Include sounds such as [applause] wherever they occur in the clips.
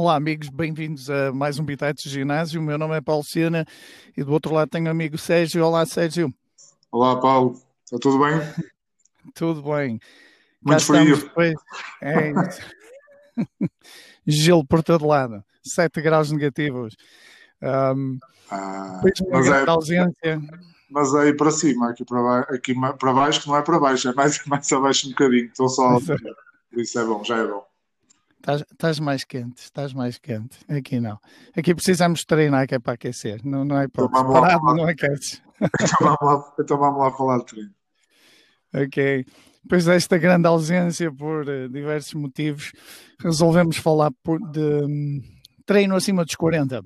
Olá, amigos, bem-vindos a mais um Bitates de Ginásio. O meu nome é Paulo Sena e do outro lado tenho o amigo Sérgio. Olá, Sérgio. Olá, Paulo. Está tudo bem? tudo bem. Muito frio. Depois... É [laughs] Gelo por todo lado, 7 graus negativos. Um, ah, mas é, ausência. Mas é aí para cima, aqui para, baixo, aqui para baixo, que não é para baixo, é mais, [laughs] mais abaixo um bocadinho. Estou só. Por isso é bom, já é bom. Estás, mais quente, estás mais quente. Aqui não. Aqui precisamos treinar que é para aquecer. Não, não é para parado, lá, não aqueces. [laughs] Então vamos, lá, então vamos lá falar de treino. Ok. Depois desta grande ausência por uh, diversos motivos, resolvemos falar por, de um, treino acima dos 40.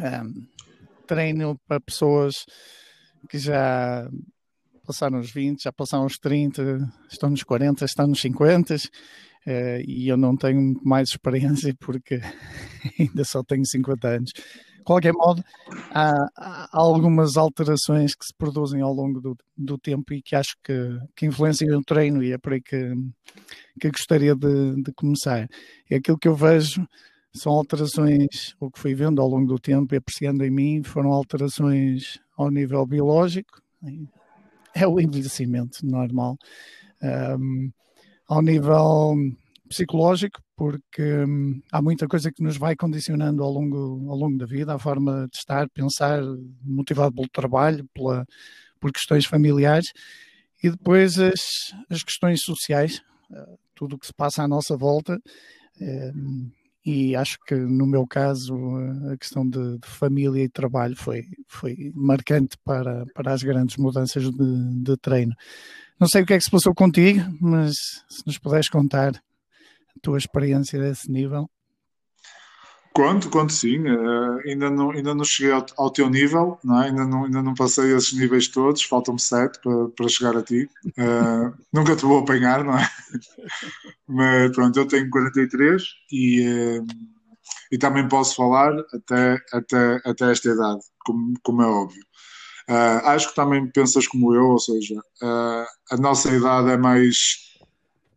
Um, treino para pessoas que já passaram os 20, já passaram os 30, estão nos 40, estão nos 50 uh, e eu não tenho mais experiência [laughs] porque ainda só tenho 50 anos. De qualquer modo, há, há, algumas alterações que se produzem ao longo do, do tempo e que acho que, que influenciam o treino e é por aí que, que gostaria de, de começar. E aquilo que eu vejo são alterações, o que fui vendo ao longo do tempo e apreciando em mim, foram alterações ao nível biológico, é o envelhecimento normal. Um, ao nível psicológico, porque hum, há muita coisa que nos vai condicionando ao longo, ao longo da vida, a forma de estar, pensar, motivado pelo trabalho, pela, por questões familiares, e depois as, as questões sociais, uh, tudo o que se passa à nossa volta. Uh, e acho que no meu caso a questão de, de, família e trabalho foi, foi marcante para, para as grandes mudanças de, de treino. Não sei o que é que se passou contigo, mas se nos puderes contar a tua experiência desse nível. Conto, conto sim. Uh, ainda, não, ainda não cheguei ao, ao teu nível, não é? ainda, não, ainda não passei esses níveis todos, faltam-me sete para, para chegar a ti. Uh, [laughs] nunca te vou apanhar, não é? [laughs] Mas pronto, eu tenho 43 e, uh, e também posso falar até, até, até esta idade, como, como é óbvio. Uh, acho que também pensas como eu, ou seja, uh, a nossa idade é mais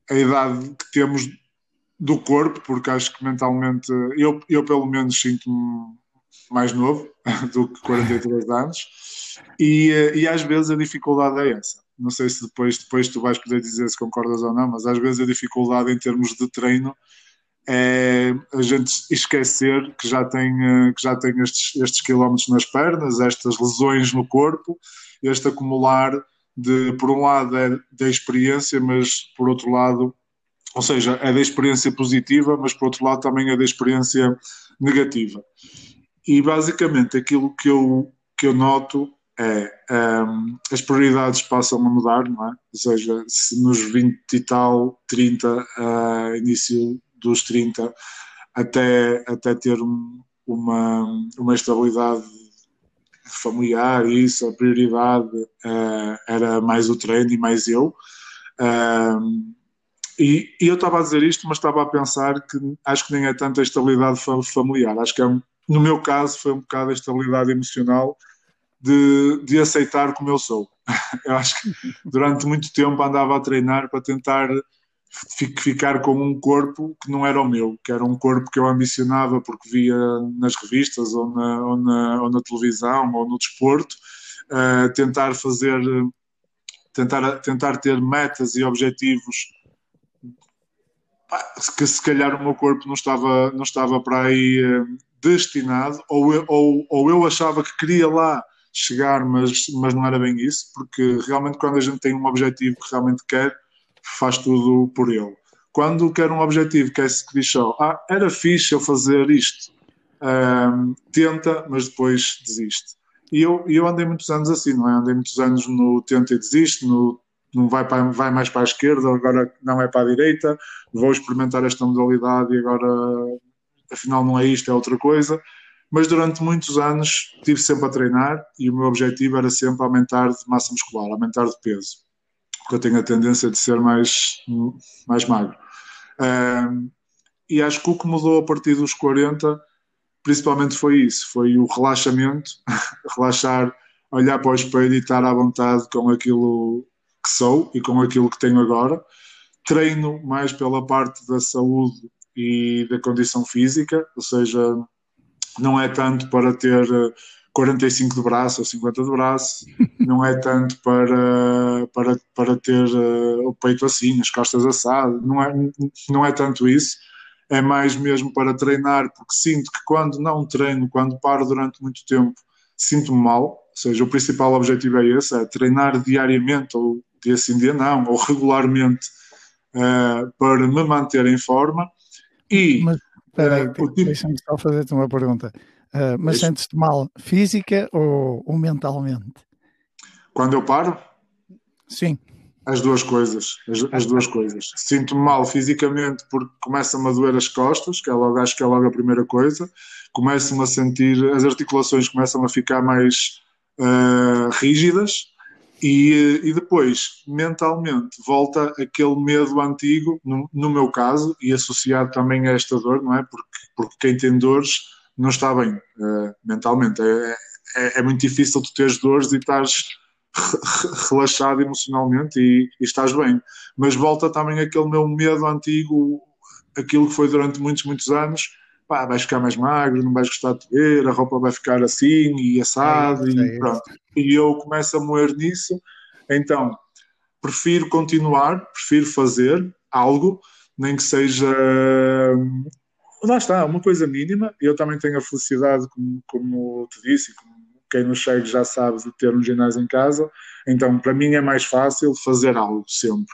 a idade que temos do corpo, porque acho que mentalmente eu, eu pelo menos sinto-me mais novo [laughs] do que 43 anos e, uh, e às vezes a dificuldade é essa. Não sei se depois, depois tu vais poder dizer se concordas ou não, mas às vezes a dificuldade em termos de treino é a gente esquecer que já tem, eh, que já tem estes, estes quilómetros nas pernas, estas lesões no corpo, este acumular de, por um lado, é da experiência, mas por outro lado, ou seja, é da experiência positiva, mas por outro lado também é da experiência negativa. E basicamente aquilo que eu, que eu noto é um, ehm, as prioridades passam a mudar, não é? Ou seja, se nos 20 e tal, 30, uh, início dos 30 até, até ter um, uma, uma estabilidade familiar, isso, a prioridade uh, era mais o treino e mais eu. Uh, e, e, eu estava a dizer isto, mas estava a pensar que acho que nem é tanta estabilidade familiar, acho que é no meu caso foi um bocado a estabilidade emocional de, de aceitar como eu sou. [laughs] eu acho que durante muito tempo andava a treinar para tentar ficar com um corpo que não era o meu, que era um corpo que eu ambicionava porque via nas revistas ou na, ou na, ou na televisão ou no desporto, uh, tentar fazer, tentar, tentar ter metas e objetivos que se calhar o meu corpo não estava, não estava para aí uh, destinado, ou eu, ou, ou eu achava que queria lá chegar, mas, mas não era bem isso, porque realmente quando a gente tem um objetivo que realmente quer, faz tudo por ele. Quando quer um objetivo, quer se que diz ah, era fixe eu fazer isto, um, tenta, mas depois desiste. E eu, eu andei muitos anos assim, não é? Andei muitos anos no tenta e desiste, no não vai, para, vai mais para a esquerda, agora não é para a direita, vou experimentar esta modalidade e agora afinal não é isto, é outra coisa. Mas durante muitos anos estive sempre a treinar e o meu objetivo era sempre aumentar de massa muscular, aumentar de peso porque eu tenho a tendência de ser mais, mais magro. Um, e acho que o que mudou a partir dos 40 principalmente foi isso, foi o relaxamento, [laughs] relaxar, olhar para o espelho e estar à vontade com aquilo que sou e com aquilo que tenho agora. Treino mais pela parte da saúde e da condição física, ou seja, não é tanto para ter 45 de braço ou 50 de braço, [laughs] não é tanto para, para, para ter uh, o peito assim, as costas assadas, não é, não é tanto isso, é mais mesmo para treinar, porque sinto que quando não treino, quando paro durante muito tempo, sinto-me mal, ou seja, o principal objetivo é esse, é treinar diariamente, ou dia sim, dia não, ou regularmente, uh, para me manter em forma, e... Mas, peraí, uh, tipo... deixa-me só fazer-te uma pergunta. Uh, mas sentes-te mal física ou, ou, mentalmente? Quando eu paro? Sim. As duas coisas, as, as duas coisas. Sinto-me mal fisicamente porque começa-me a doer as costas, que é logo, acho que é logo a primeira coisa. Começo-me a sentir, as articulações começam a ficar mais uh, rígidas e, e, depois, mentalmente, volta aquele medo antigo, no, no, meu caso, e associado também a esta dor, não é? Porque, porque quem tem dores não está bem uh, mentalmente. É, é, é, muito difícil tu teres dores e estás relaxado emocionalmente e, e, estás bem. Mas volta também aquele meu medo antigo, aquilo que foi durante muitos, muitos anos. Pá, vais ficar mais magro, não vais gostar de ver, a roupa vai ficar assim e assado, é, e é pronto. E eu começo a moer nisso, então prefiro continuar, prefiro fazer algo, nem que seja lá está, uma coisa mínima. Eu também tenho a felicidade, como, como te disse, como quem nos segue já sabe, de ter um ginásio em casa. Então, para mim é mais fácil fazer algo sempre,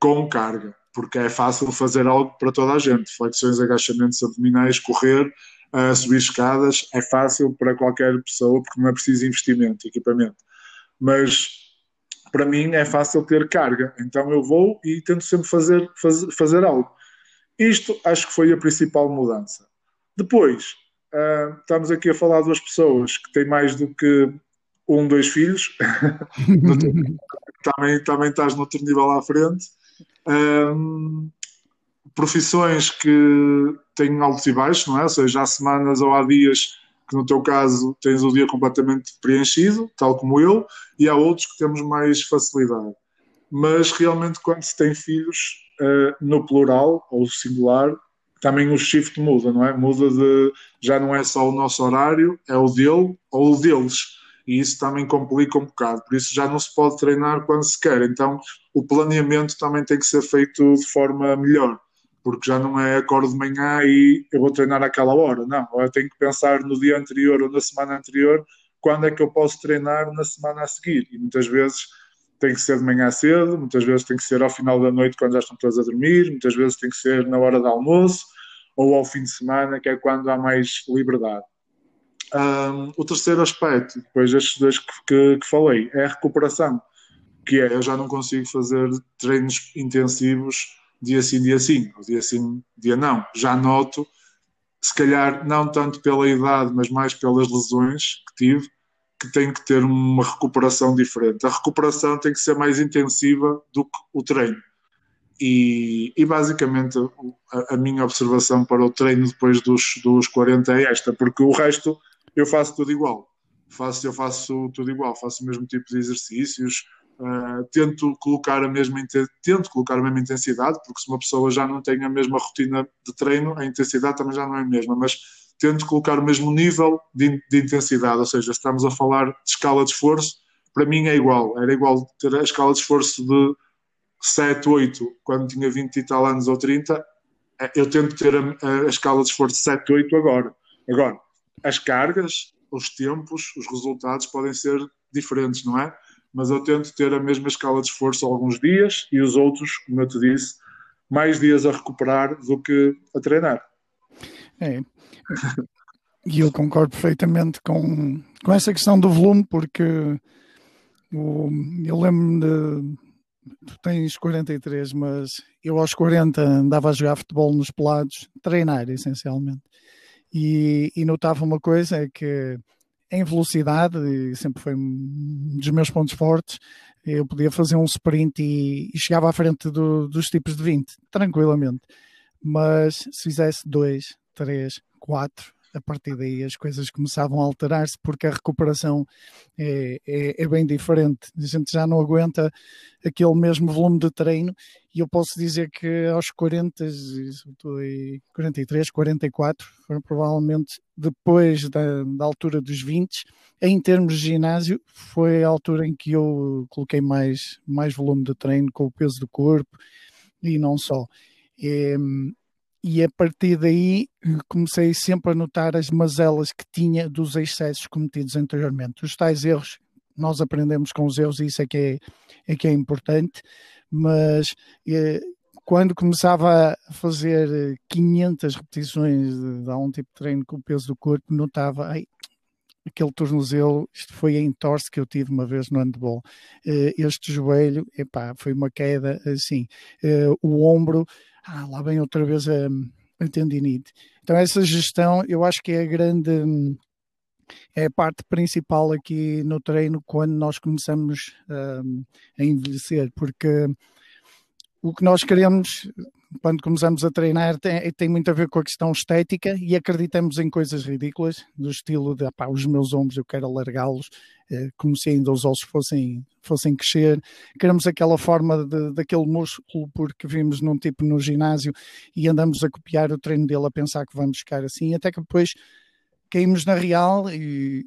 com carga, porque é fácil fazer algo para toda a gente. Flexões, agachamentos abdominais, correr, uh, subir escadas, é fácil para qualquer pessoa, porque não é preciso investimento, equipamento. Mas para mim é fácil ter carga, então eu vou e tento sempre fazer, faz, fazer algo. Isto acho que foi a principal mudança. Depois, uh, estamos aqui a falar de duas pessoas que têm mais do que um, dois filhos. [laughs] também, também estás no outro nível à frente. Um, profissões que têm altos e baixos, não é? Ou seja, há semanas ou há dias que no teu caso tens o dia completamente preenchido, tal como eu, e há outros que temos mais facilidade. Mas realmente quando se tem filhos, uh, no plural ou singular, também o shift muda, não é? Muda de já não é só o nosso horário, é o dele ou o deles. E isso também complica um bocado. Por isso já não se pode treinar quando se quer. Então o planeamento também tem que ser feito de forma melhor. Porque já não é acordo de manhã e eu vou treinar àquela hora. Não, eu tenho que pensar no dia anterior ou na semana anterior quando é que eu posso treinar na semana a seguir. E muitas vezes tem que ser de manhã cedo, muitas vezes tem que ser ao final da noite quando já estão todos a dormir, muitas vezes tem que ser na hora do almoço ou ao fim de semana, que é quando há mais liberdade. Um, o terceiro aspecto, depois destes dois que, que, que, falei, é a recuperação, que é eu já não consigo fazer treinos intensivos dia sim, dia sim, ou dia sim, dia não. Já noto, se calhar não tanto pela idade, mas mais pelas lesões que tive, que tem que ter uma recuperação diferente. A recuperação tem que ser mais intensiva do que o treino. E, e basicamente a, a, minha observação para o treino depois dos, dos 40 é esta, porque o resto eu faço tudo igual. Faço, eu faço tudo igual, faço o mesmo tipo de exercícios, uh, tento colocar a mesma tento colocar a mesma intensidade, porque se uma pessoa já não tem a mesma rotina de treino, a intensidade também já não é a mesma, mas tento colocar o mesmo nível de, de, intensidade, ou seja, estamos a falar de escala de esforço, para mim é igual, era igual ter a escala de esforço de 7, 8, quando tinha 20 e tal anos ou 30, é, eu tento ter a, a escala de esforço de 7, 8 agora. Agora, as cargas, os tempos, os resultados podem ser diferentes, não é? Mas eu tento ter a mesma escala de esforço alguns dias e os outros, como eu te disse, mais dias a recuperar do que a treinar. É, e eu concordo perfeitamente com, com essa questão do volume, porque o, eu lembro-me de. Tu tens 43, mas eu aos 40 andava a jogar futebol nos pelados, treinar essencialmente. E, e notava uma coisa: é que em velocidade, sempre foi um dos meus pontos fortes, eu podia fazer um sprint e, e chegava à frente do, dos tipos de 20, tranquilamente. Mas se fizesse dois, três, quatro, a partir daí as coisas começavam a alterar-se porque a recuperação é, é, é, bem diferente. A gente já não aguenta aquele mesmo volume de treino e eu posso dizer que aos 40, 43, 44, foram provavelmente depois da, da altura dos 20, em termos de ginásio, foi a altura em que eu coloquei mais, mais volume de treino com o peso do corpo e não só. E a partir daí comecei sempre a notar as mazelas que tinha dos excessos cometidos anteriormente. Os tais erros, nós aprendemos com os erros e isso é que é, é, que é importante, mas eh, quando começava a fazer 500 repetições de, de tipo de treino com o peso do corpo, notava, ai, aquele tornozelo, isto foi a entorse que eu tive uma vez no handball. Eh, este joelho, epá, foi uma queda assim. Eh, o ombro, ah, lá vem outra vez a, a tendinite. Então, essa gestão eu acho que é a grande. É a parte principal aqui no treino quando nós começamos um, a envelhecer, porque o que nós queremos quando começamos a treinar tem, tem, muito a ver com a questão estética e acreditamos em coisas ridículas, do estilo de pá, os meus ombros eu quero alargá-los, eh, como se ainda os ossos fossem, fossem crescer. Queremos aquela forma de, daquele músculo porque vimos num tipo no ginásio e andamos a copiar o treino dele a pensar que vamos ficar assim, até que depois caímos na real e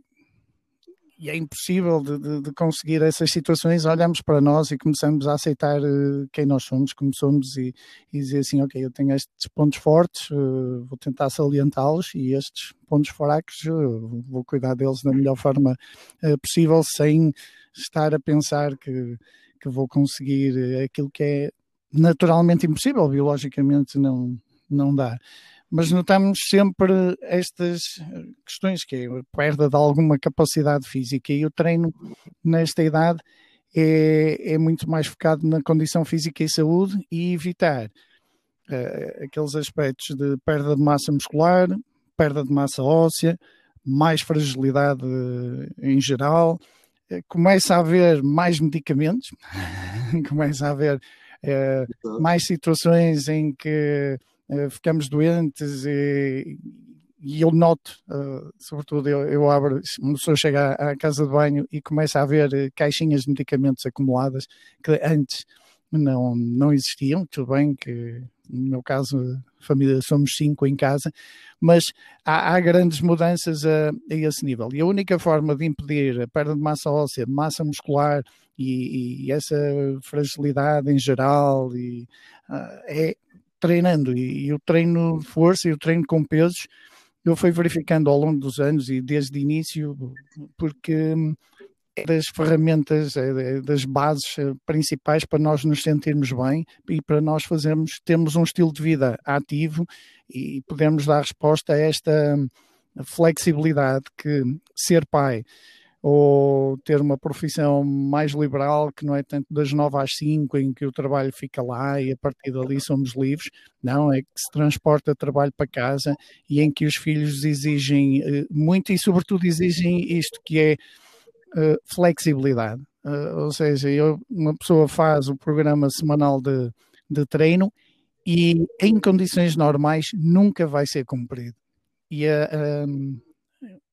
e é impossível de, de, de, conseguir essas situações, olhamos para nós e começamos a aceitar uh, quem nós somos, como somos e, e, dizer assim, ok, eu tenho estes pontos fortes, uh, vou tentar salientá-los e estes pontos fracos, uh, vou cuidar deles da melhor forma possível, sem estar a pensar que, que vou conseguir aquilo que é naturalmente impossível, biologicamente não, não dá mas notamos sempre estas questões, que é a perda de alguma capacidade física. E o treino nesta idade é, é muito mais focado na condição física e saúde e evitar uh, aqueles aspectos de perda de massa muscular, perda de massa óssea, mais fragilidade uh, em geral, uh, começa a haver mais medicamentos, [laughs] começa a haver mais situações em que eh, ficamos doentes e, e eu noto, uh, sobretudo eu, eu abro, uma pessoa chega à, à, casa de banho e começa a ver eh, caixinhas de medicamentos acumuladas que antes não, não existiam, tudo bem que no meu caso, família, somos cinco em casa, mas há, há grandes mudanças a, a, esse nível. E a única forma de impedir a perda de massa óssea, massa muscular e, e essa fragilidade em geral e, uh, é treinando. E, e, o treino de força e o treino com pesos. Eu fui verificando ao longo dos anos e desde o início porque é das ferramentas, é das bases eh, principais para nós nos sentirmos bem e para nós fazermos, termos um estilo de vida ativo e podermos dar resposta a esta flexibilidade que ser pai ou ter uma profissão mais liberal, que não é tanto das 9 às 5, em que o trabalho fica lá e a partir dali somos livres. Não, é que se transporta trabalho para casa e em que os filhos exigem uh, muito e, sobretudo, exigem isto que é uh, flexibilidade. Uh, ou seja, eu, uma pessoa faz o programa semanal de, de treino e em condições normais nunca vai ser cumprido. E a,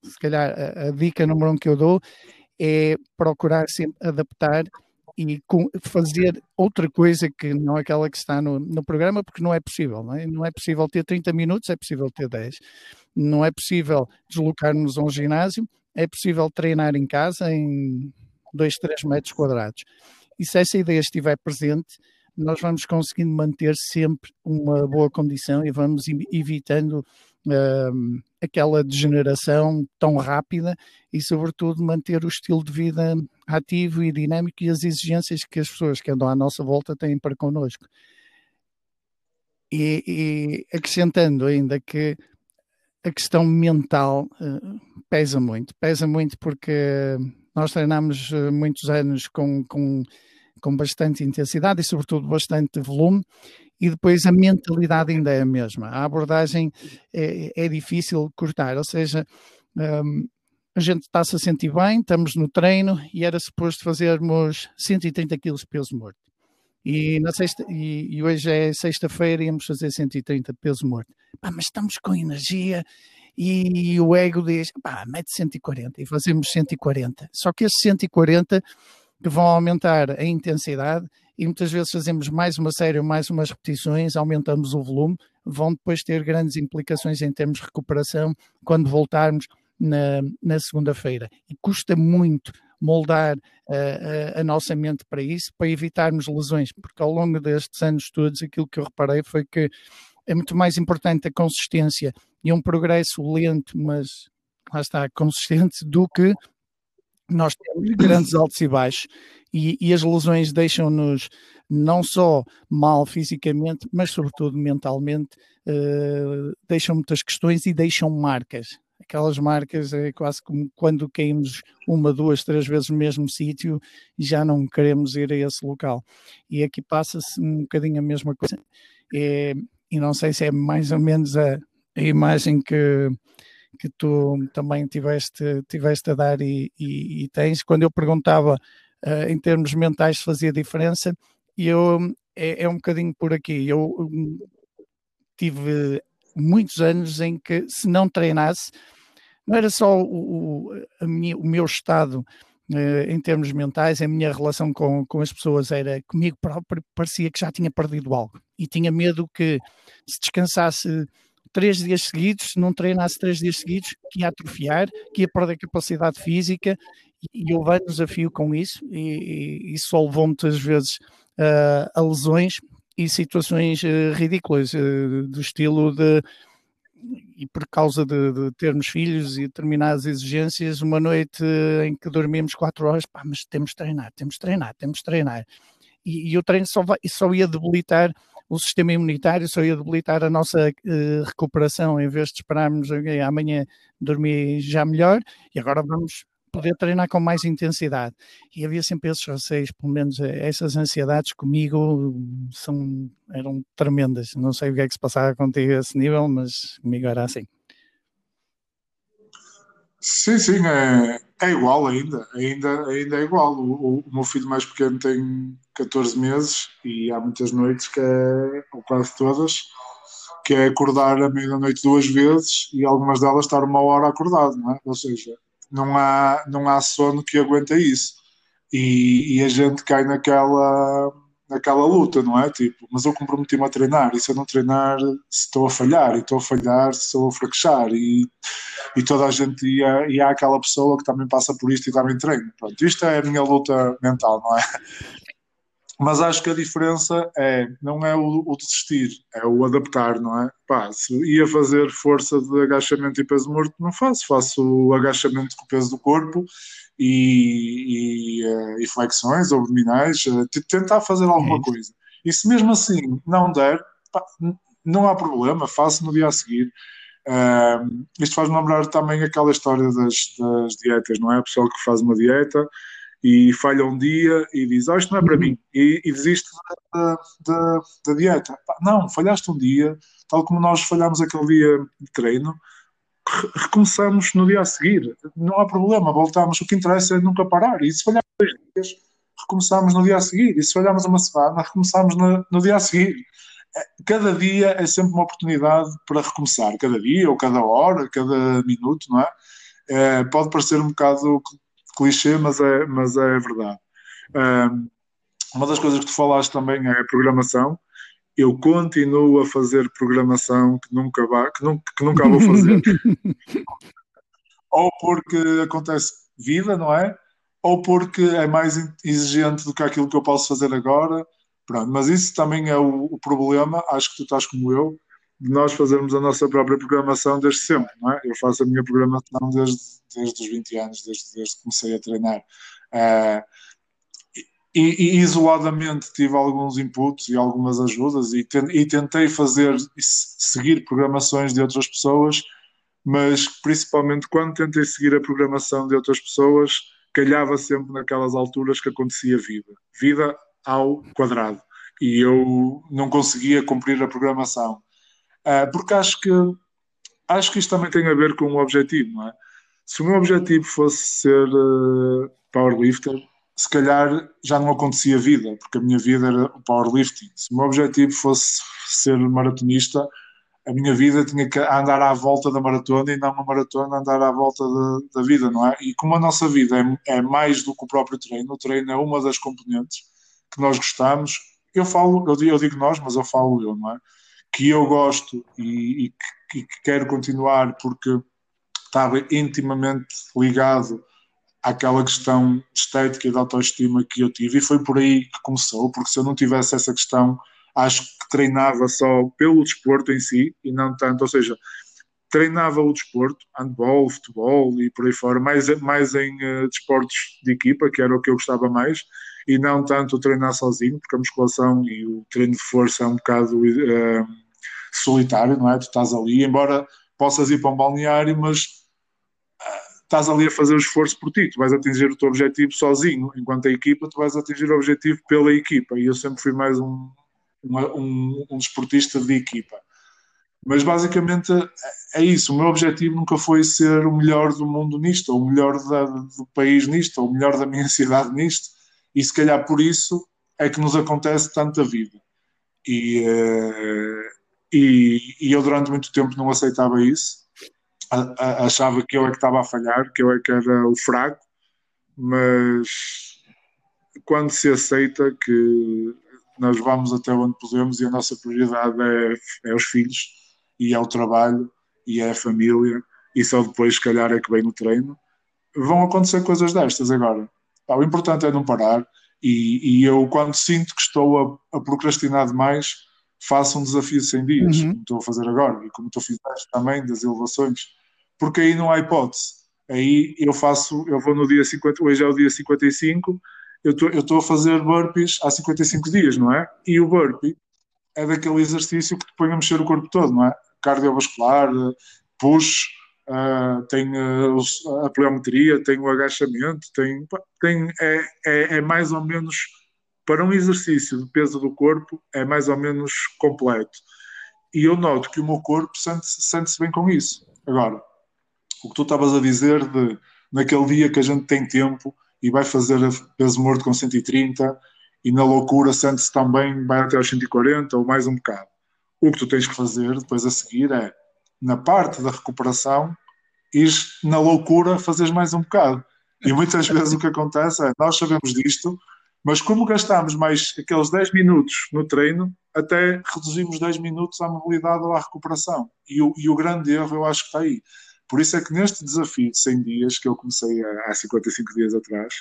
se calhar a, a, dica número um que eu dou é procurar sempre adaptar e com, fazer outra coisa que não é aquela que está no, no programa, porque não é possível. Não é? não é possível ter 30 minutos, é possível ter 10. Não é possível deslocar-nos a um ginásio, é possível treinar em casa em 2, 3 metros quadrados. E se essa ideia estiver presente, nós vamos conseguindo manter sempre uma boa condição e vamos evitando uh, aquela degeneração tão rápida e, sobretudo, manter o estilo de vida ativo e dinâmico e as exigências que as pessoas que andam à nossa volta têm para connosco. E, e acrescentando ainda que a questão mental uh, pesa muito, pesa muito porque nós treinamos uh, muitos anos com, com, com bastante intensidade e, sobretudo, bastante volume, e depois a mentalidade ainda é a mesma. A abordagem é, é difícil cortar, ou seja, um, a gente está-se a sentir bem, estamos no treino e era suposto fazermos 130 quilos de peso morto. E, sexta, e, e hoje é sexta-feira e íamos fazer 130 de peso morto. Pá, mas estamos com energia e o ego diz, pá, mete 140 e fazemos 140. Só que esses 140 que vão aumentar a intensidade e muitas vezes fazemos mais uma série, mais umas repetições, aumentamos o volume, vão depois ter grandes implicações em termos de recuperação quando voltarmos na, na segunda-feira. E custa muito moldar uh, a, a, nossa mente para isso, para evitarmos lesões, porque ao longo destes anos todos, aquilo que eu reparei foi que é muito mais importante a consistência e um progresso lento, mas lá está, consistente, do que nós temos grandes altos e baixos e, e as lesões deixam-nos não só mal fisicamente, mas sobretudo mentalmente, uh, deixam muitas questões e deixam marcas. Aquelas marcas é quase como quando caímos uma, duas, três vezes no mesmo sítio e já não queremos ir a esse local. E aqui passa-se um bocadinho a mesma coisa. É, e não sei se é mais ou menos a, a imagem que, que tu também tiveste, tiveste a dar e, e, e tens. Quando eu perguntava uh, em termos mentais se fazia diferença, eu, é, é um bocadinho por aqui. Eu um, tive muitos anos em que se não treinasse, não era só o, o, minha, o meu estado uh, em termos mentais, a minha relação com, com as pessoas era comigo próprio, parecia que já tinha perdido algo e tinha medo que se descansasse três dias seguidos, se não treinasse três dias seguidos, que ia atrofiar, que ia perder capacidade física e houve um desafio com isso e, e isso levou muitas vezes uh, a lesões e situações uh, ridículas uh, do estilo de e por causa de, de, termos filhos e determinadas exigências, uma noite em que dormimos quatro horas, pá, mas temos de treinar, temos de treinar, temos de treinar. E, e o treino só, vai, só ia debilitar o sistema imunitário, só ia debilitar a nossa uh, recuperação, em vez de esperarmos okay, amanhã dormir já melhor, e agora vamos poder treinar com mais intensidade. E havia sempre esses receios, pelo menos eh, essas ansiedades comigo são, eram tremendas. Não sei o que é que se passava contigo a esse nível, mas comigo era assim. Sim, sim, é, é igual ainda, ainda, ainda é igual. O, o, meu filho mais pequeno tem 14 meses e há muitas noites que é, ou quase todas, que é acordar à meia-noite duas vezes e algumas delas estar uma hora acordado, não é? Ou seja, não há, não há sono que aguenta isso. E, e a gente cai naquela, naquela luta, não é? Tipo, mas eu comprometi-me a treinar, e se eu não treinar, estou a falhar, e estou a falhar, estou a fraquejar, e, e toda a gente, e há, e há aquela pessoa que também passa por isto e também treina. Pronto, isto é a minha luta mental, não é? Mas acho que a diferença é, não é o, o, desistir, é o adaptar, não é? Pá, se ia fazer força de agachamento e peso morto, não faço. Faço o agachamento com o peso do corpo e, e, eh, e flexões abdominais, eh, tentar fazer alguma é coisa. E se mesmo assim não der, pá, não há problema, faço no dia a seguir. Uh, isto faz-me lembrar também aquela história das, das dietas, não é? A pessoa que faz uma dieta e falha um dia e diz, oh, isto não é para mim, e, e desiste da, da, da dieta. Não, falhaste um dia, tal como nós falhamos aquele dia de treino, recomeçamos no dia a seguir, não há problema, voltamos, o que interessa é nunca parar, e se falharmos dois dias, recomeçamos no dia a seguir, e se falharmos uma semana, recomeçamos no, no dia a seguir. É, cada dia é sempre uma oportunidade para recomeçar, cada dia, ou cada hora, cada minuto, não é? é pode parecer um bocado clichê, mas é, mas é verdade. Um, uma das coisas que tu falaste também é a programação. Eu continuo a fazer programação que nunca, vá, que nunca, que nunca vou fazer. [laughs] ou porque acontece vida, não é? Ou porque é mais exigente do que aquilo que eu posso fazer agora. Pronto, mas isso também é o, o problema, acho que tu estás como eu, de nós fazermos a nossa própria programação desde sempre, não é? Eu faço a minha programação desde, desde os 20 anos, desde, desde que comecei a treinar. Uh, e, e, isoladamente tive alguns inputs e algumas ajudas e, ten, e tentei fazer, seguir programações de outras pessoas, mas principalmente quando tentei seguir a programação de outras pessoas, calhava sempre naquelas alturas que acontecia vida. Vida ao quadrado. E eu não conseguia cumprir a programação. Uh, porque acho que acho que isto também tem a ver com o objetivo, não é? Se o meu objetivo fosse ser uh, powerlifter, se calhar já não acontecia vida, porque a minha vida era o powerlifting. Se o meu objetivo fosse ser maratonista, a minha vida tinha que andar à volta da maratona e não uma maratona andar à volta da, da vida, não é? E como a nossa vida é, é, mais do que o próprio treino, o treino é uma das componentes que nós gostamos. Eu falo, eu digo, eu digo nós, mas eu falo eu, não é? Que eu gosto e, e, que, e que quero continuar porque estava intimamente ligado àquela questão estética e de autoestima que eu tive e foi por aí que começou, porque se eu não tivesse essa questão acho que treinava só pelo desporto em si e não tanto, ou seja, treinava o desporto, handball, futebol e por aí fora, mais, mais em uh, desportos de equipa, que era o que eu gostava mais, e não tanto treinar sozinho, porque a musculação e o treino de força é um bocado uh, solitário, não é? Tu estás ali, embora possas ir para um balneário, mas estás ali a fazer o esforço por ti, tu vais atingir o teu objetivo sozinho, enquanto a equipa tu vais atingir o objetivo pela equipa, e eu sempre fui mais um, um, um desportista de equipa. Mas basicamente é isso. O meu objetivo nunca foi ser o melhor do mundo nisto, ou o melhor da, do país nisto, ou o melhor da minha [laughs] cidade nisto. E se calhar por isso é que nos acontece tanta vida. E, uh, e, e, eu durante muito tempo não aceitava isso. A, a, achava que eu é que estava a falhar, que eu é que era o fraco. Mas quando se aceita que nós vamos até onde podemos e a nossa prioridade é, é os filhos e é o trabalho e é a família e só depois, se calhar, é que vem no treino. Vão acontecer coisas destas agora. o importante é não parar e, e eu, quando sinto que estou a, a, procrastinar demais, faço um desafio de 100 dias, uhum. como estou a fazer agora e como tu fizeste também das elevações, porque aí não há hipótese. Aí eu faço, eu vou no dia 50, hoje é o dia 55, eu estou a fazer burpees há 55 dias, não é? E o burpee é daquele exercício que te põe a mexer o corpo todo, não é? Cardiovascular, push, uh, tem uh, a pleometria, tem o agachamento, tem, tem é, é, é, mais ou menos, para um exercício de peso do corpo, é mais ou menos completo. E eu noto que o meu corpo sente-se sente bem com isso. Agora, o que tu estavas a dizer de naquele dia que a gente tem tempo e vai fazer peso morto com 130 e na loucura sente-se também, vai até aos 140 ou mais um bocado. O que tu tens que fazer depois a seguir é, na parte da recuperação, ir na loucura fazeres mais um bocado. E muitas [laughs] vezes o que acontece é, nós sabemos disto, mas como gastamos mais aqueles 10 minutos no treino, até reduzimos 10 minutos à mobilidade ou à recuperação. E o, e o grande erro eu acho que está aí. Por isso é que neste desafio de 100 dias, que eu comecei há 55 dias atrás,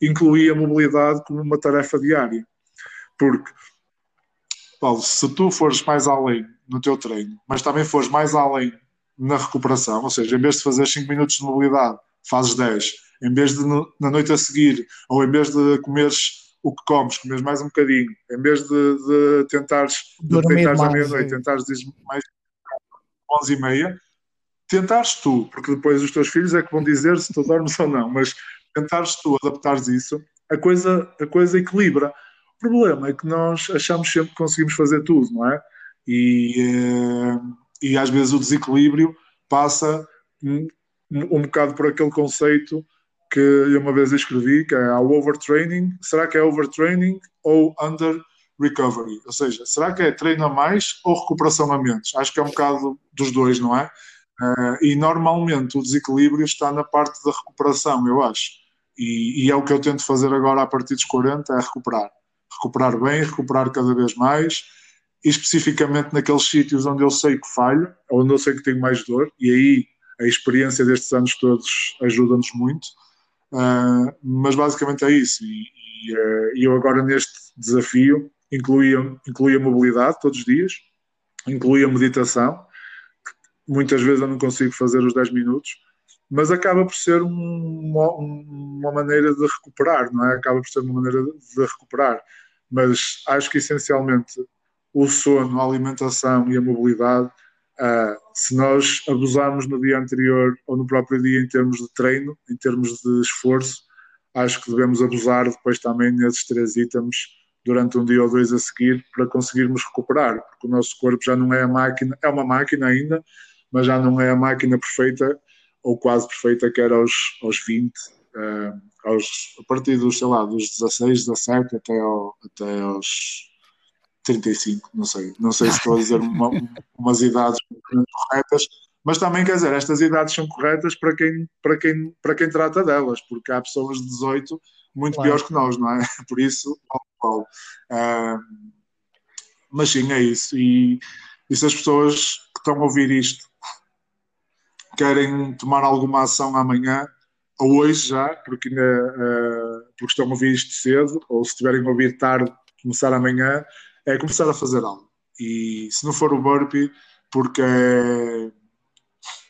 incluí a mobilidade como uma tarefa diária. Porque, Paulo, se tu fores mais além no teu treino, mas também fores mais além na recuperação, ou seja, em vez de fazer 5 minutos de mobilidade, fazes 10. Em vez de na noite a seguir, ou em vez de comeres o que comes, comes mais um bocadinho, em vez de, de tentares, de tentares à meia-noite, tentares mais 11 e meia, tentares tu, porque depois os teus filhos é que vão dizer se tu dormes ou não, mas tentares tu adaptares isso, a coisa, a coisa equilibra. O problema é que nós achamos sempre que conseguimos fazer tudo, não é? E, eh, e às vezes o desequilíbrio passa um, um bocado por aquele conceito que eu uma vez escrevi, que é o overtraining. Será que é overtraining ou under recovery? Ou seja, será que é treino a mais ou recuperação a menos? Acho que é um bocado dos dois, não é? Uh, e normalmente o desequilíbrio está na parte da recuperação, eu acho. E, e, é o que eu tento fazer agora a partir dos 40, é recuperar. Recuperar bem, recuperar cada vez mais, e especificamente naqueles sítios onde eu sei que falho, onde eu sei que tenho mais dor, e aí a experiência destes anos todos ajuda-nos muito. Uh, mas basicamente é isso. E, e uh, eu agora neste desafio incluí, incluí a mobilidade todos os dias, incluí a meditação, muitas vezes eu não consigo fazer os 10 minutos, mas acaba por ser uma, uma, maneira de recuperar, não é? Acaba por ser uma maneira de recuperar. Mas acho que essencialmente o sono, a alimentação e a mobilidade, uh, se nós abusarmos no dia anterior ou no próprio dia em termos de treino, em termos de esforço, acho que devemos abusar depois também nesses três itens durante um dia ou dois a seguir para conseguirmos recuperar, porque o nosso corpo já não é a máquina, é uma máquina ainda, mas já não é a máquina perfeita ou quase perfeita que era aos, aos 20, uh, eh, aos, a partir dos, sei lá, dos 16, 17 até, ao, até aos 35, não sei. Não sei se estou a dizer uma, umas idades corretas, mas também quer dizer, estas idades são corretas para quem, para quem, para quem trata delas, porque há pessoas de 18 muito claro. piores que nós, não é? [laughs] Por isso, oh, uh, mas sim, é isso. E, e se as pessoas que estão a ouvir isto querem tomar alguma ação amanhã, ou hoje já, porque, uh, porque estão a ouvir isto cedo, ou se estiverem a ouvir tarde, começar amanhã, é começar a fazer algo. E se não for o burpee, porque é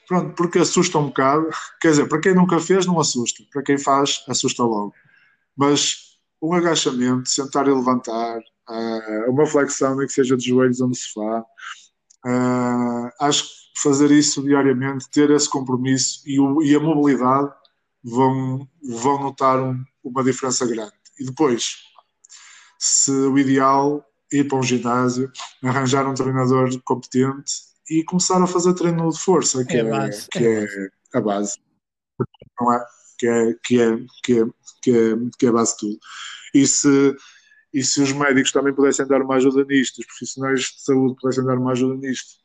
Pronto, porque assusta um bocado. [laughs] Quer dizer, para quem nunca fez, não assusta. Para quem faz, assusta logo. Mas um agachamento, sentar e levantar, uh, uma flexão, nem que seja de joelhos ou no sofá, uh, acho que fazer isso diariamente, ter esse compromisso e, o, e a mobilidade vão, vão notar um, uma diferença grande. E depois, se o ideal ir para um ginásio, arranjar um treinador competente e começar a fazer treino de força, que é, é, que é, é a base. Não é? Que é, que é, que é, que é, que é a base de tudo. E se, e se os médicos também pudessem dar uma ajuda nisto, os profissionais de saúde pudessem dar uma ajuda nisto,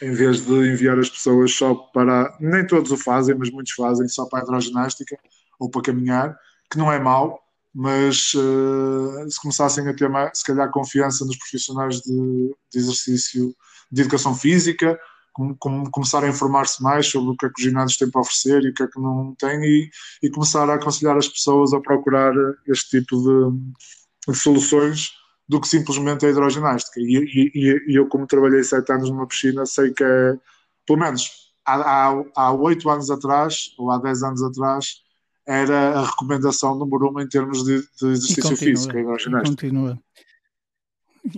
em vez de enviar as pessoas só para. Nem todos o fazem, mas muitos fazem só para a hidroginástica ou para caminhar, que não é mau, mas uh, se começassem a ter, mais, se calhar, confiança nos profissionais de, de exercício de educação física, com, com, começar a informar-se mais sobre o que é que os ginásios têm para oferecer e o que é que não têm e, e começar a aconselhar as pessoas a procurar este tipo de, de soluções do que simplesmente a hidroginástica. E, e, e, eu, como trabalhei sete anos numa piscina, sei que é, pelo menos há oito anos atrás, ou há dez anos atrás, era a recomendação número um em termos de, de exercício físico, a hidroginástica. Continua.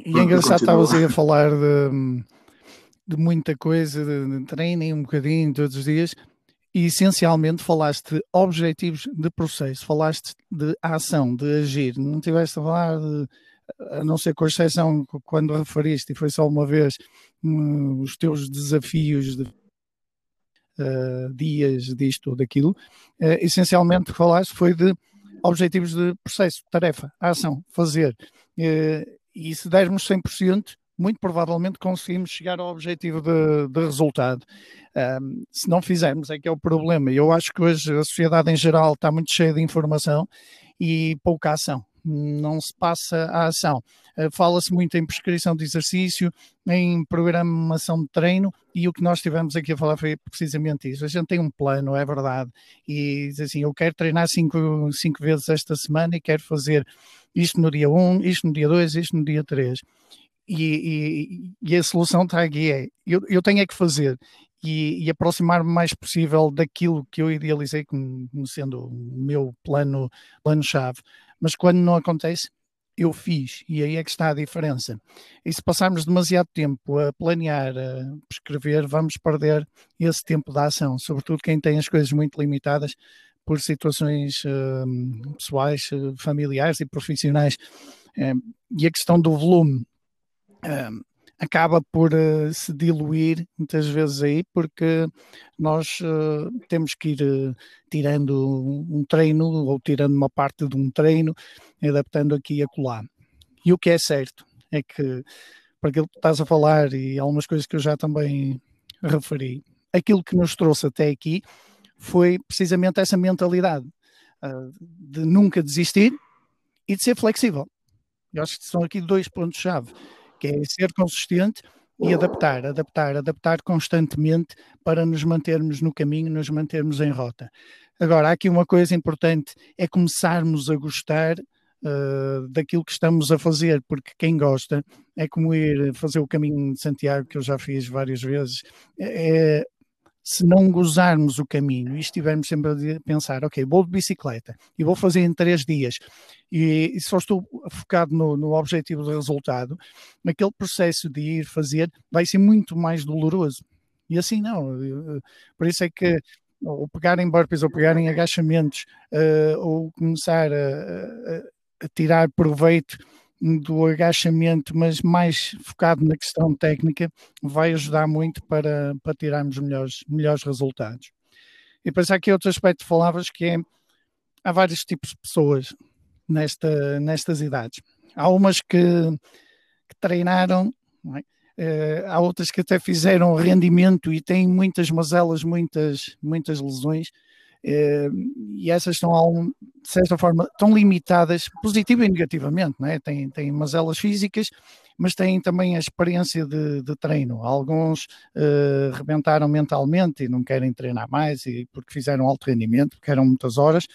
E é engraçado, estavas aí a falar de de muita coisa, de, de treino um bocadinho todos os dias, e essencialmente falaste de objetivos de processo, falaste de ação, de agir, não tiveste a falar de, a não ser com exceção quando referiste, e foi só uma vez, um, os teus desafios de uh, dias disto ou daquilo, uh, essencialmente falaste foi de objetivos de processo, tarefa, ação, fazer. Uh, e se dermos 100%, muito provavelmente conseguimos chegar ao objetivo de, de resultado. Um, se não fizermos, é que é o problema. Eu acho que hoje a sociedade em geral está muito cheia de informação e pouca ação. Não se passa a ação. Uh, Fala-se muito em prescrição de exercício, em programação de treino, e o que nós tivemos aqui a falar foi precisamente isso. A gente tem um plano, é verdade, e diz assim: eu quero treinar cinco, cinco vezes esta semana e quero fazer isto no dia 1, um, isto no dia 2, isto no dia 3 e, e, e, a solução está aqui é, eu, eu tenho é que fazer e, e aproximar-me mais possível daquilo que eu idealizei como, sendo o meu plano, plano-chave. Mas quando não acontece, eu fiz, e aí é que está a diferença. E se passarmos demasiado tempo a planear, a prescrever, vamos perder esse tempo da ação, sobretudo quem tem as coisas muito limitadas por situações uh, pessoais, familiares e profissionais. Uh, e a questão do volume uh, acaba por uh, se diluir muitas vezes aí, porque nós uh, temos que ir uh, tirando um treino ou tirando uma parte de um treino, adaptando aqui e acolá. E o que é certo é que, para aquilo que estás a falar e algumas coisas que eu já também referi, aquilo que nos trouxe até aqui foi precisamente essa mentalidade de nunca desistir e de ser flexível. Eu acho que são aqui dois pontos-chave que é ser consistente e adaptar, adaptar, adaptar constantemente para nos mantermos no caminho, nos mantermos em rota. Agora, há aqui uma coisa importante, é começarmos a gostar uh, daquilo que estamos a fazer, porque quem gosta é como ir fazer o caminho de Santiago, que eu já fiz várias vezes, é, é se não gozarmos o caminho e estivermos sempre a pensar, ok, vou de bicicleta e vou fazer em três dias, e, e só estou focado no, no objetivo do resultado, naquele processo de ir fazer vai ser muito mais doloroso. E assim não. Por isso é que ou pegarem burpees ou pegarem agachamentos uh, ou começar a, a, a tirar proveito do agachamento, mas mais focado na questão técnica, vai ajudar muito para, para tirarmos melhores, melhores resultados. E depois há aqui outro aspecto que falavas que é há vários tipos de pessoas nesta, nestas idades. Há umas que, que treinaram, é? uh, há outras que até fizeram rendimento e têm muitas mazelas, muitas, muitas lesões. Uh, e essas estão, de certa forma, tão limitadas, positiva e negativamente, não é? Têm, têm mazelas físicas, mas têm também a experiência de, de treino. Alguns uh, rebentaram mentalmente e não querem treinar mais e porque fizeram alto rendimento, porque eram muitas horas.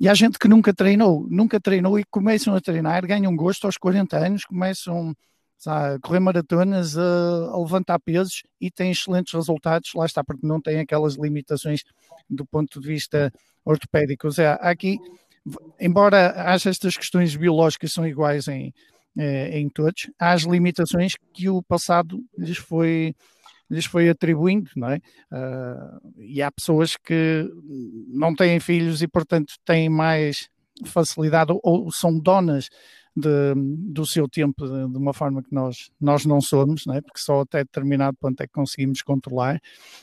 E há gente que nunca treinou, nunca treinou e começam a treinar, ganham gosto aos 40 anos, começam a correr maratonas, a, a, levantar pesos e têm excelentes resultados, lá está, porque não têm aquelas limitações do ponto de vista ortopédico. Ou seja, aqui, embora haja estas questões biológicas são iguais em, eh, em todos, há as limitações que o passado lhes foi lhes foi atribuindo, não é? Uh, e há pessoas que não têm filhos e, portanto, têm mais facilidade ou, ou são donas de, do seu tempo de, de, uma forma que nós, nós não somos, não é? porque só até determinado ponto é que conseguimos controlar,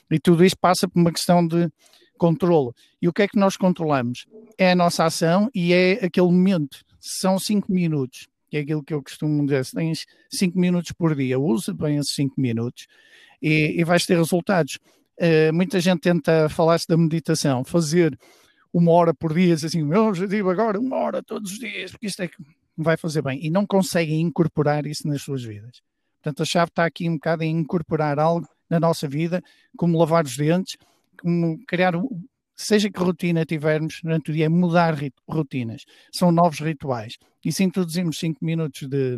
e tudo isto passa por uma questão de controle. E o que é que nós controlamos? É a nossa ação e é aquele momento. São cinco minutos que é aquilo que eu costumo dizer, se tens 5 minutos por dia, use bem esses 5 minutos e, e vais ter resultados. Uh, muita gente tenta falar-se da meditação, fazer uma hora por dia, assim, meu objetivo agora, uma hora todos os dias, porque isto é vai fazer bem, e não conseguem incorporar isso nas suas vidas. Portanto, a chave está aqui um bocado em incorporar algo na nossa vida, como lavar os dentes, como criar seja que rotina tivermos durante o dia, mudar rotinas. São novos rituais. E se introduzirmos 5 minutos de,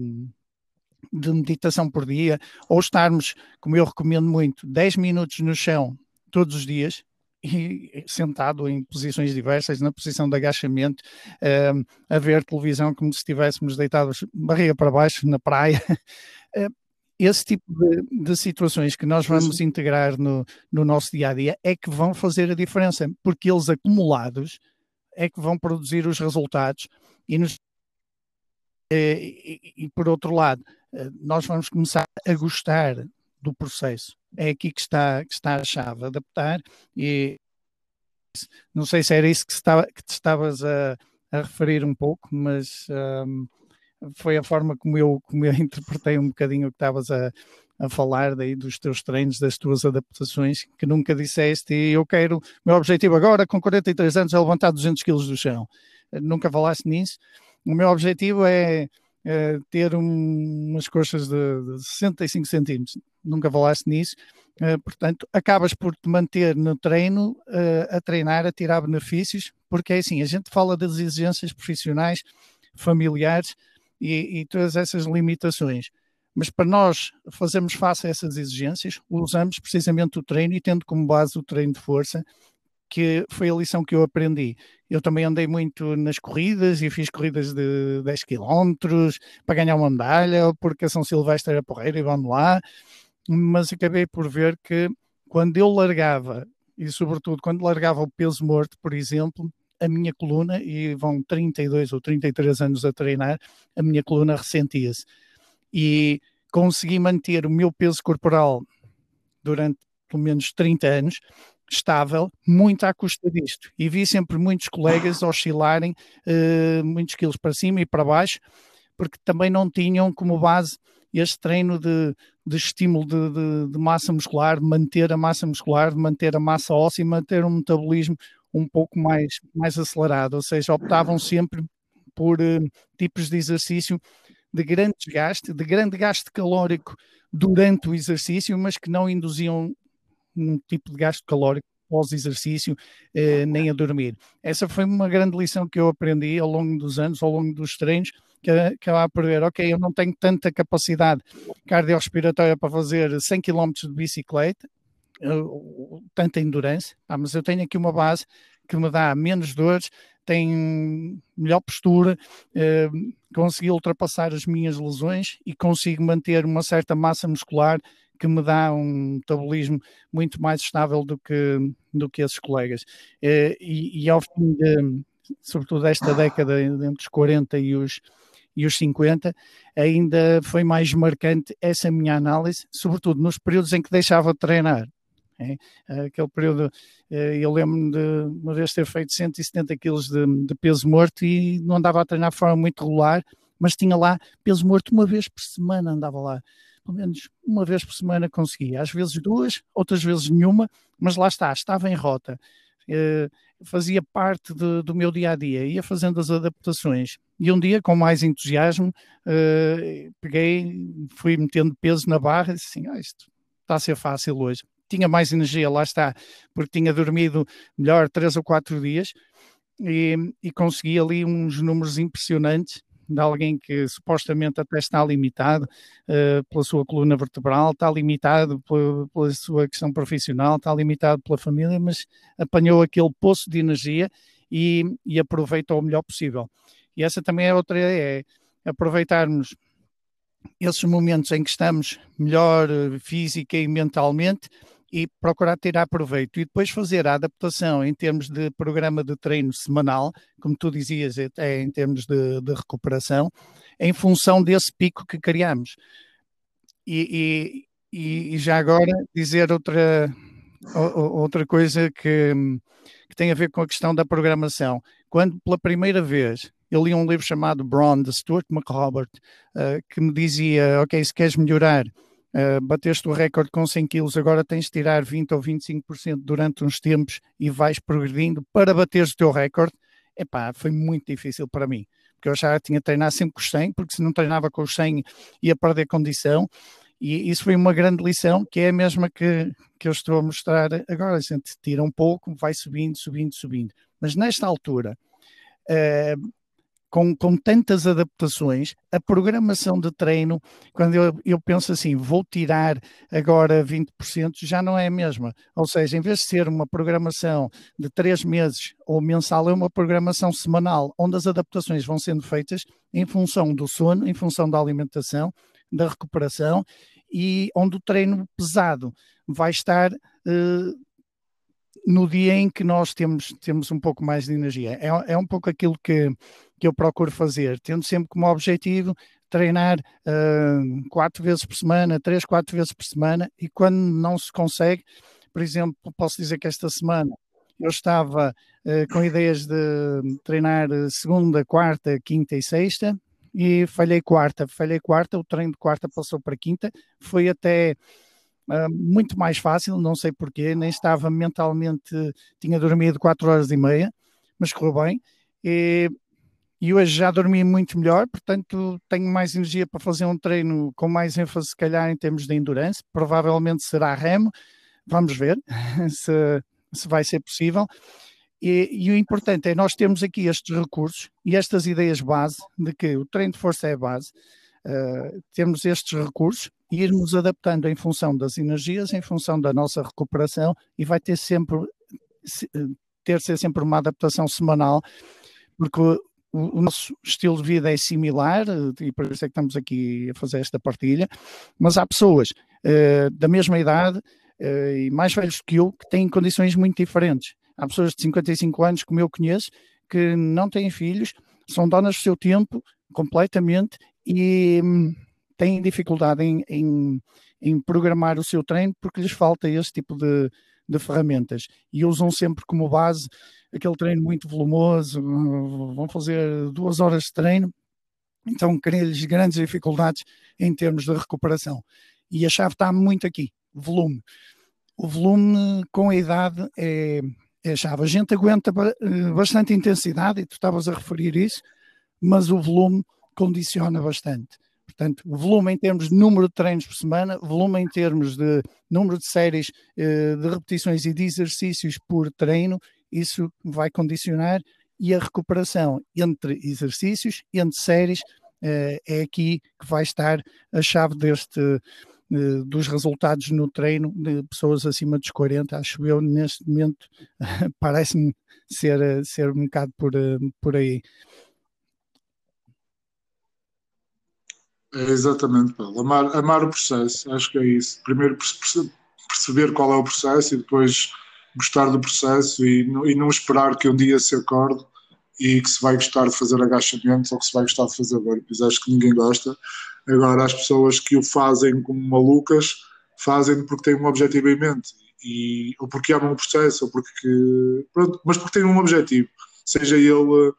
de meditação por dia, ou estarmos, como eu recomendo muito, 10 minutos no chão todos os dias, e sentado em posições diversas, na posição de agachamento, uh, a ver televisão como se estivéssemos deitados barriga para baixo na praia. Uh, [laughs] esse tipo de, de, situações que nós vamos integrar no, no nosso dia a dia é que vão fazer a diferença, porque eles acumulados é que vão produzir os resultados e, nos, eh, e, e por outro lado, eh, nós vamos começar a gostar do processo. É aqui que está, que está a chave, adaptar e não sei se era isso que, estava, que te estavas a, a referir um pouco, mas um, foi a forma como eu, como eu [laughs] interpretei um bocadinho o que estavas a, a falar daí dos teus treinos, das tuas adaptações, que nunca disseste, e eu quero, meu objetivo agora, com 43 anos, é levantar 200 quilos do chão. Nunca falaste nisso. O meu objetivo é, é ter um, umas coxas de, de 65 centímetros. Nunca falaste nisso. Uh, portanto, acabas por te manter no treino, uh, a treinar, a tirar benefícios, porque é assim, a gente fala das exigências profissionais, familiares, e, e todas essas limitações. Mas para nós fazermos face a essas exigências, usamos precisamente o treino e tendo como base o treino de força, que foi a lição que eu aprendi. Eu também andei muito nas corridas e fiz corridas de 10 km para ganhar uma medalha, porque a São Silvestre era porreira e vamos lá, mas acabei por ver que quando eu largava, e sobretudo quando largava o peso morto, por exemplo, a minha coluna, e vão 32 ou 33 anos a treinar, a minha coluna ressentia-se. E consegui manter o meu peso corporal durante pelo menos 30 anos estável, muito à custa disto. E vi sempre muitos colegas oscilarem uh, muitos quilos para cima e para baixo, porque também não tinham como base este treino de, de estímulo de, de, de, massa muscular, de manter a massa muscular, de manter a massa óssea e manter um metabolismo um pouco mais, mais acelerado, ou seja, optavam sempre por uh, tipos de exercício de grande desgaste, de grande gasto calórico durante o exercício, mas que não induziam um tipo de gasto calórico pós-exercício, eh, nem a dormir. Essa foi uma grande lição que eu aprendi ao longo dos anos, ao longo dos treinos, que acabava por ver, ok, eu não tenho tanta capacidade cardiorrespiratória para fazer 100 km de bicicleta, tanta endurance, ah, mas eu tenho aqui uma base que me dá menos dores, tenho melhor postura, eh, consegui ultrapassar as minhas lesões e consigo manter uma certa massa muscular que me dá um metabolismo muito mais estável do que, do que esses colegas. Eh, e, e ao fim de, sobretudo desta década, entre os 40 e os, e os 50, ainda foi mais marcante essa minha análise, sobretudo nos períodos em que deixava de treinar. É, aquele período, eh, eu lembro-me de uma vez ter feito 170 quilos de, de, peso morto e não andava a treinar de forma muito regular, mas tinha lá peso morto uma vez por semana, andava lá. Pelo menos uma vez por semana conseguia, às vezes duas, outras vezes nenhuma, mas lá está, estava em rota. Fazia parte de, do meu dia a dia, ia fazendo as adaptações. E um dia, com mais entusiasmo, uh, peguei, fui metendo peso na barra e disse assim: ah, isto está a ser fácil hoje. Tinha mais energia, lá está, porque tinha dormido melhor três ou quatro dias e, e consegui ali uns números impressionantes de alguém que supostamente até está limitado uh, pela sua coluna vertebral, está limitado pela, sua questão profissional, está limitado pela família, mas apanhou aquele poço de energia e, e aproveita o melhor possível. E essa também é outra é aproveitarmos esses momentos em que estamos melhor uh, física e mentalmente e procurar tirar proveito e depois fazer a adaptação em termos de programa de treino semanal, como tu dizias, é em termos de, de recuperação, em função desse pico que criamos. E, e, e já agora dizer outra, outra coisa que, que tem a ver com a questão da programação. Quando pela primeira vez eu li um livro chamado Brawn, de Stuart McRobert, uh, que me dizia, ok, se queres melhorar Uh, bateste o recorde com 100 quilos, agora tens de tirar 20 ou 25% durante uns tempos e vais progredindo para bateres o teu recorde. Epá, foi muito difícil para mim, porque eu já tinha treinado sempre com os 100, porque se não treinava com os 100 ia perder condição, e isso foi uma grande lição, que é a mesma que, que eu estou a mostrar agora. A gente tira um pouco, vai subindo, subindo, subindo. Mas nesta altura, uh, com, com tantas adaptações, a programação de treino, quando eu, eu penso assim, vou tirar agora 20%, já não é a mesma. Ou seja, em vez de ser uma programação de três meses ou mensal, é uma programação semanal, onde as adaptações vão sendo feitas em função do sono, em função da alimentação, da recuperação e onde o treino pesado vai estar. Uh, no dia em que nós temos, temos um pouco mais de energia. É, é um pouco aquilo que, que eu procuro fazer, tendo sempre como objetivo treinar uh, quatro vezes por semana, três, quatro vezes por semana, e quando não se consegue, por exemplo, posso dizer que esta semana eu estava uh, com ideias de treinar segunda, quarta, quinta e sexta, e falhei quarta, falhei quarta, o treino de quarta passou para quinta, foi até uh, muito mais fácil, não sei porquê, nem estava mentalmente, tinha dormido quatro horas e meia, mas correu bem, e e hoje já dormi muito melhor, portanto tenho mais energia para fazer um treino com mais ênfase, se calhar, em termos de endurance. Provavelmente será remo, vamos ver [laughs] se, se vai ser possível. E, e, o importante é nós termos aqui estes recursos e estas ideias base de que o treino de força é base, uh, termos estes recursos e irmos adaptando em função das energias, em função da nossa recuperação e vai ter sempre ter ser sempre uma adaptação semanal, porque o, nosso estilo de vida é similar eh, e por isso é que estamos aqui a fazer esta partilha, mas há pessoas uh, da mesma idade uh, e mais velhos que eu que têm condições muito diferentes. Há pessoas de 55 anos, como eu conheço, que não têm filhos, são donas do seu tempo completamente e hum, têm dificuldade em, em, em, programar o seu treino porque lhes falta esse tipo de, de ferramentas e usam sempre como base aquele treino muito volumoso, vão fazer duas horas de treino, então cria-lhes grandes dificuldades em termos de recuperação. E a chave está muito aqui, volume. O volume com a idade é, é a chave. A gente aguenta eh, bastante intensidade, e tu estavas a referir isso, mas o volume condiciona bastante. Portanto, volume em termos de número de treinos por semana, volume em termos de número de séries eh, de repetições e de exercícios por treino isso vai condicionar e a recuperação entre exercícios, entre séries, eh, é aqui que vai estar a chave deste eh, dos resultados no treino de pessoas acima dos 40, acho eu, neste momento, [laughs] parece-me ser, ser um bocado por, por aí. É exatamente, Paulo. Amar, amar o processo, acho que é isso. Primeiro perceber qual é o processo e depois gostar do processo e, e não esperar que um dia se acorde e que se vai gostar de fazer agachamentos ou que se vai gostar de fazer burpees. Acho que ninguém gosta. Agora, as pessoas que o fazem como malucas fazem porque têm um objetivo em mente e, ou porque amam o processo, ou porque. Pronto, mas porque têm um objetivo, seja ele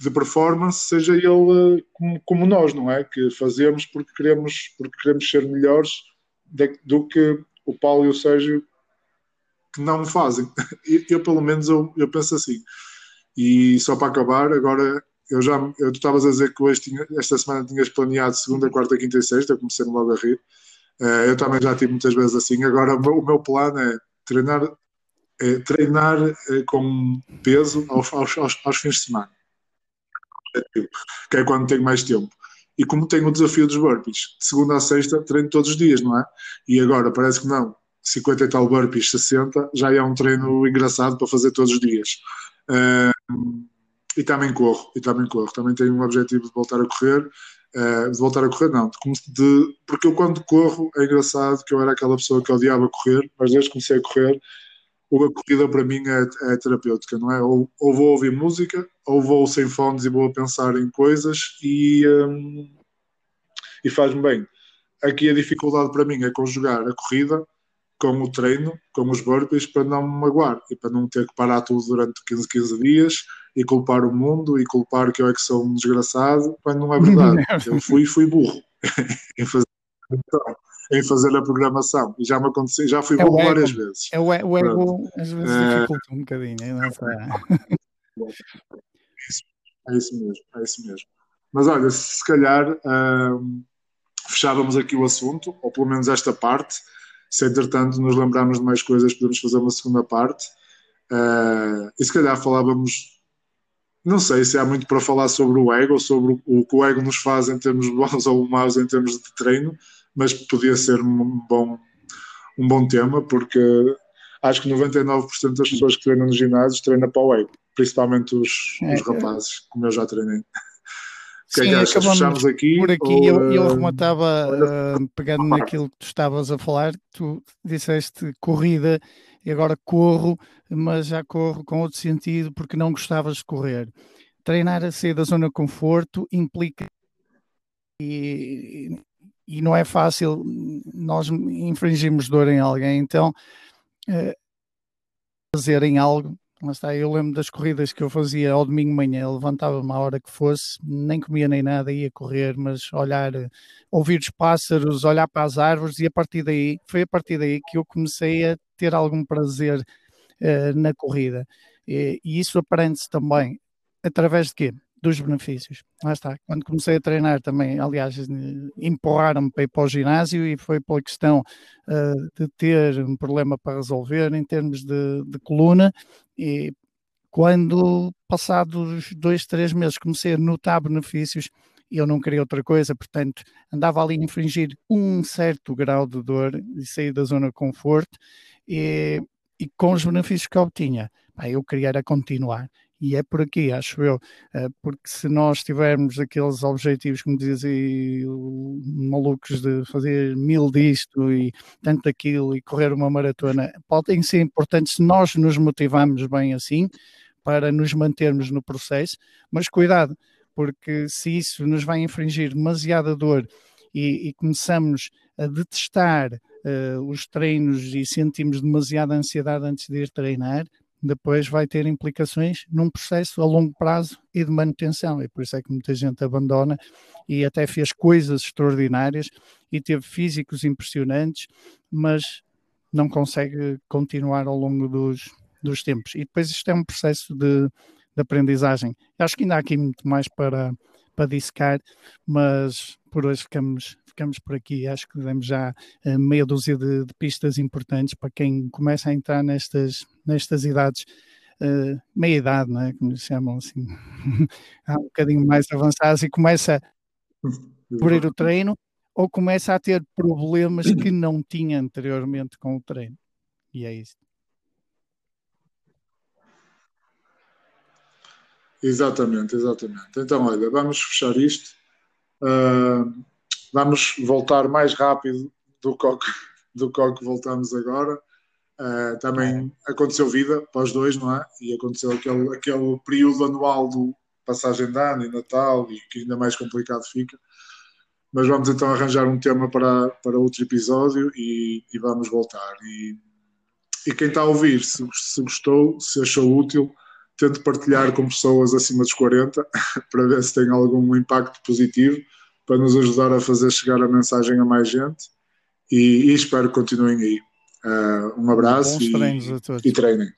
de performance, seja ele como, como, nós, não é? Que fazemos porque queremos, porque queremos ser melhores de, do que o Paulo e o Sérgio que não fazem. [laughs] Eu, eu pelo menos, eu, eu penso assim. E só para acabar, agora eu já eu estavas a dizer que hoje tinha, esta semana tinhas planeado segunda, quarta, quinta e sexta, eu comecei logo a rir. Uh, eu também já tive muitas vezes assim. Agora o meu, o meu plano é treinar, é, treinar é, com peso aos, aos, aos, aos, fins de semana, que é quando tenho mais tempo. E como tenho o desafio dos burpees, de segunda a sexta treino todos os dias, não é? E agora parece que não. 50 e tal burpees, 60, já é um treino engraçado para fazer todos os dias. Uh, e também corro, e também corro. Também tenho um objetivo de voltar a correr. Uh, de voltar a correr, não. De, de, porque eu quando corro, é engraçado que eu era aquela pessoa que odiava correr, mas desde que comecei a correr, a corrida para mim é, é terapêutica, não é? Ou, ou, vou ouvir música, ou vou sem fones e vou a pensar em coisas e, um, e faz-me bem. Aqui a dificuldade para mim é conjugar a corrida com o treino, com os burpees, para não me magoar e para não ter que parar tudo durante 15, 15 dias e culpar o mundo e culpar que eu é que sou um desgraçado, quando não é verdade. [laughs] eu fui fui burro [laughs] em, fazer, em fazer a programação. E já me aconteceu, já fui é burro várias vezes. É o, o ego às vezes dificulta um bocadinho, é, é isso mesmo, é isso mesmo. Mas olha, se calhar hum, fechávamos aqui o assunto, ou pelo menos esta parte. Se entretanto nos lembrarmos de mais coisas, podemos fazer uma segunda parte. Uh, e se calhar falávamos, não sei se há muito para falar sobre o ego, sobre o, que o ego nos faz em termos bons [laughs] ou maus em termos de treino, mas podia ser um bom, um bom tema, porque acho que 99% das pessoas que treinam nos ginásios treinam para o ego, principalmente os, os é, rapazes, como eu já treinei. Que Sim, é que acabamos aqui, por aqui. Ou, eu, eu rematava, uh, pegando naquilo que tu estavas a falar, tu disseste corrida e agora corro, mas já corro com outro sentido porque não gostavas de correr. Treinar a sair da zona de conforto implica e, e não é fácil nós infringirmos dor em alguém, então uh, fazer em algo Lá está, eu lembro das corridas que eu fazia ao domingo de manhã, levantava-me à hora que fosse, nem comia nem nada, ia correr, mas olhar, ouvir os pássaros, olhar para as árvores, e a partir daí, foi a partir daí que eu comecei a ter algum prazer uh, na corrida. E, e isso aprende-se também através de quê? Dos benefícios. Lá está. Quando comecei a treinar também, aliás, empurraram-me para ir para o ginásio e foi pela questão uh, de ter um problema para resolver em termos de, de coluna e quando passados dois, três meses comecei a notar benefícios eu não queria outra coisa, portanto andava ali a infringir um certo grau de dor e sair da zona de conforto e, e com os benefícios que obtinha, eu queria era continuar e é por aqui, acho eu, eh, porque se nós tivermos aqueles objetivos, como dizem malucos de fazer mil disto e tanto daquilo e correr uma maratona, podem ser importantes se nós nos motivarmos bem assim para nos mantermos no processo, mas cuidado, porque se isso nos vai infringir demasiada dor e, e começamos a detestar uh, os treinos e sentimos demasiada ansiedade antes de ir treinar, depois vai ter implicações num processo a longo prazo e de manutenção. E por isso é que muita gente abandona e até fez coisas extraordinárias e teve físicos impressionantes, mas não consegue continuar ao longo dos, dos tempos. E depois isto é um processo de, de aprendizagem. Acho que ainda há aqui muito mais para, para dissecar, mas por hoje ficamos, ficamos por aqui. Acho que demos já uh, meia dúzia de, de, pistas importantes para quem começa a entrar nestas, nestas idades, uh, meia idade, não é? como se chamam assim, [laughs] há um bocadinho mais avançados e começa a cobrir o treino ou começa a ter problemas que não tinha anteriormente com o treino. E é isso. Exatamente, exatamente. Então, olha, vamos fechar isto. Uh, vamos voltar mais rápido do que, [laughs] do que voltamos agora. Uh, também é. aconteceu vida para os dois, não é? E aconteceu aquele, aquele período anual do passagem de ano e Natal, e que ainda mais complicado fica. Mas vamos então arranjar um tema para, para outro episódio e, e vamos voltar. E, e quem está a ouvir, se, se gostou, se achou útil, tento partilhar com pessoas acima dos 40 [laughs] para ver se tem algum impacto positivo para nos ajudar a fazer chegar a mensagem a mais gente e, e espero que continuem aí. Uh, um abraço e, e treinem.